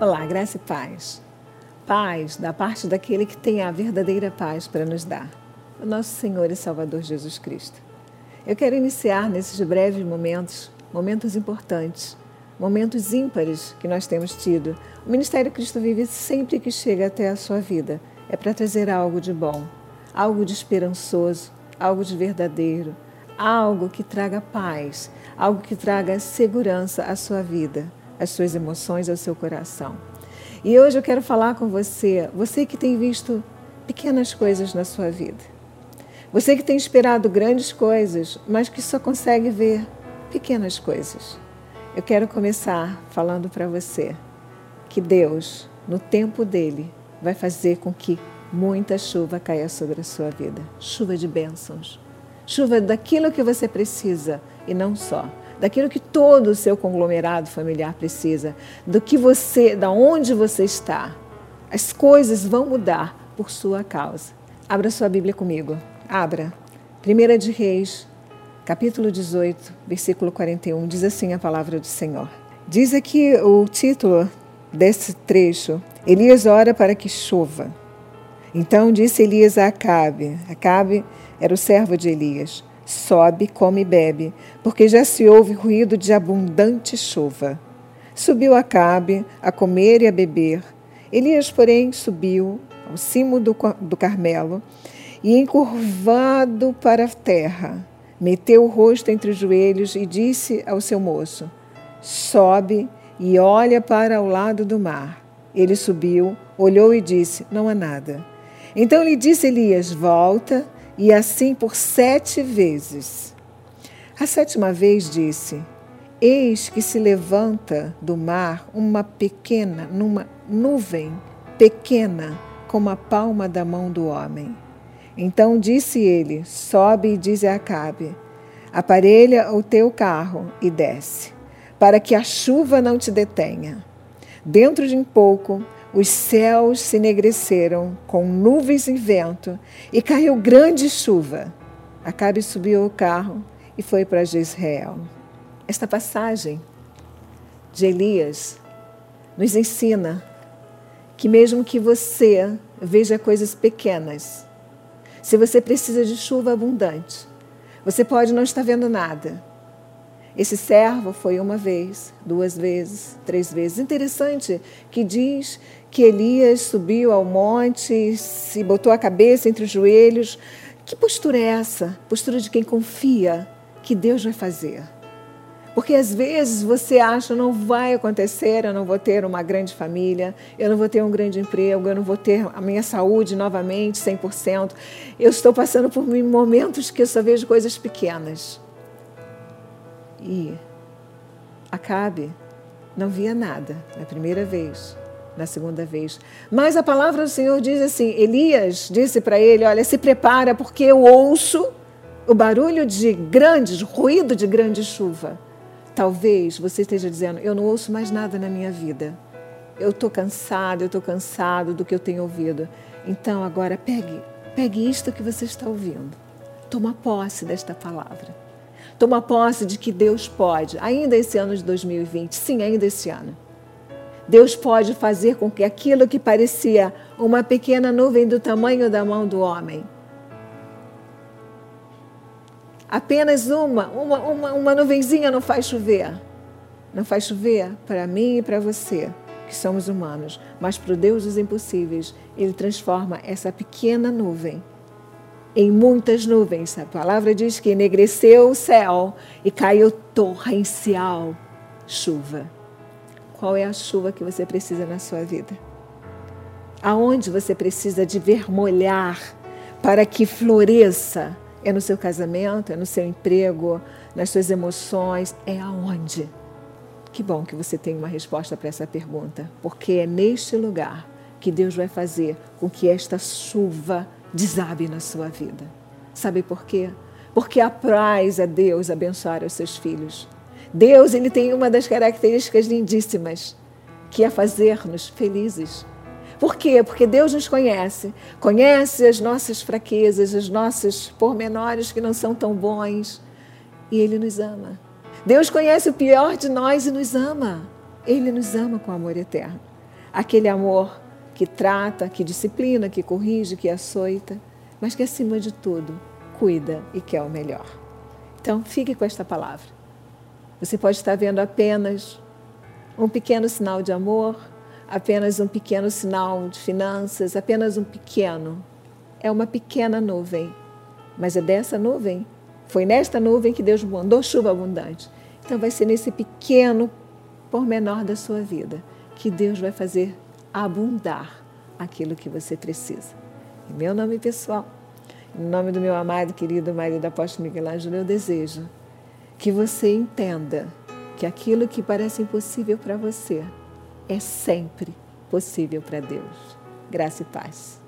Olá, graça e paz. Paz da parte daquele que tem a verdadeira paz para nos dar, o nosso Senhor e Salvador Jesus Cristo. Eu quero iniciar nesses breves momentos, momentos importantes, momentos ímpares que nós temos tido. O Ministério Cristo Vive sempre que chega até a sua vida é para trazer algo de bom, algo de esperançoso, algo de verdadeiro, algo que traga paz, algo que traga segurança à sua vida as suas emoções ao seu coração. E hoje eu quero falar com você, você que tem visto pequenas coisas na sua vida. Você que tem esperado grandes coisas, mas que só consegue ver pequenas coisas. Eu quero começar falando para você que Deus, no tempo dele, vai fazer com que muita chuva caia sobre a sua vida chuva de bênçãos, chuva daquilo que você precisa e não só daquilo que todo o seu conglomerado familiar precisa, do que você, da onde você está. As coisas vão mudar por sua causa. Abra sua Bíblia comigo. Abra. 1 de Reis, capítulo 18, versículo 41, diz assim a palavra do Senhor. Diz aqui o título desse trecho: Elias ora para que chova. Então disse Elias a Acabe: Acabe era o servo de Elias sobe, come e bebe, porque já se ouve ruído de abundante chuva. Subiu Acabe a comer e a beber. Elias, porém, subiu ao cimo do, do Carmelo e, encurvado para a terra, meteu o rosto entre os joelhos e disse ao seu moço: Sobe e olha para o lado do mar. Ele subiu, olhou e disse: Não há nada. Então lhe disse Elias: Volta e assim por sete vezes. A sétima vez disse: Eis que se levanta do mar uma pequena, numa nuvem pequena, como a palma da mão do homem. Então disse ele: Sobe e diz a Acabe: Aparelha o teu carro e desce, para que a chuva não te detenha. Dentro de um pouco os céus se enegreceram com nuvens e vento, e caiu grande chuva. Acabe subiu ao carro e foi para Jezreel. Esta passagem de Elias nos ensina que, mesmo que você veja coisas pequenas, se você precisa de chuva abundante, você pode não estar vendo nada, esse servo foi uma vez, duas vezes, três vezes. Interessante que diz que Elias subiu ao monte, se botou a cabeça entre os joelhos. Que postura é essa? Postura de quem confia que Deus vai fazer. Porque às vezes você acha não vai acontecer, eu não vou ter uma grande família, eu não vou ter um grande emprego, eu não vou ter a minha saúde novamente 100%. Eu estou passando por momentos que eu só vejo coisas pequenas. E Acabe não via nada na primeira vez, na segunda vez. Mas a palavra do Senhor diz assim: Elias disse para ele: Olha, se prepara, porque eu ouço o barulho de grandes, ruído de grande chuva. Talvez você esteja dizendo: Eu não ouço mais nada na minha vida. Eu estou cansado, eu estou cansado do que eu tenho ouvido. Então agora pegue, pegue isto que você está ouvindo. Toma posse desta palavra Toma posse de que Deus pode, ainda esse ano de 2020, sim, ainda esse ano. Deus pode fazer com que aquilo que parecia uma pequena nuvem do tamanho da mão do homem, apenas uma, uma, uma, uma nuvenzinha não faz chover. Não faz chover para mim e para você, que somos humanos, mas para o Deus dos impossíveis, Ele transforma essa pequena nuvem em muitas nuvens. A palavra diz que enegreceu o céu e caiu torrencial chuva. Qual é a chuva que você precisa na sua vida? Aonde você precisa de vermolhar para que floresça? É no seu casamento, é no seu emprego, nas suas emoções, é aonde? Que bom que você tem uma resposta para essa pergunta, porque é neste lugar que Deus vai fazer com que esta chuva desabe na sua vida. Sabe por quê? Porque apraz a Deus abençoar os seus filhos. Deus ele tem uma das características lindíssimas, que é fazer-nos felizes. Por quê? Porque Deus nos conhece, conhece as nossas fraquezas, os nossos pormenores que não são tão bons, e Ele nos ama. Deus conhece o pior de nós e nos ama. Ele nos ama com amor eterno. aquele amor que trata, que disciplina, que corrige, que açoita, mas que acima de tudo cuida e quer o melhor. Então, fique com esta palavra. Você pode estar vendo apenas um pequeno sinal de amor, apenas um pequeno sinal de finanças, apenas um pequeno. É uma pequena nuvem, mas é dessa nuvem, foi nesta nuvem que Deus mandou chuva abundante. Então, vai ser nesse pequeno pormenor da sua vida que Deus vai fazer abundar aquilo que você precisa. Em meu nome pessoal, em nome do meu amado, querido marido apóstolo Miguel Ângelo, eu desejo que você entenda que aquilo que parece impossível para você é sempre possível para Deus. Graça e paz.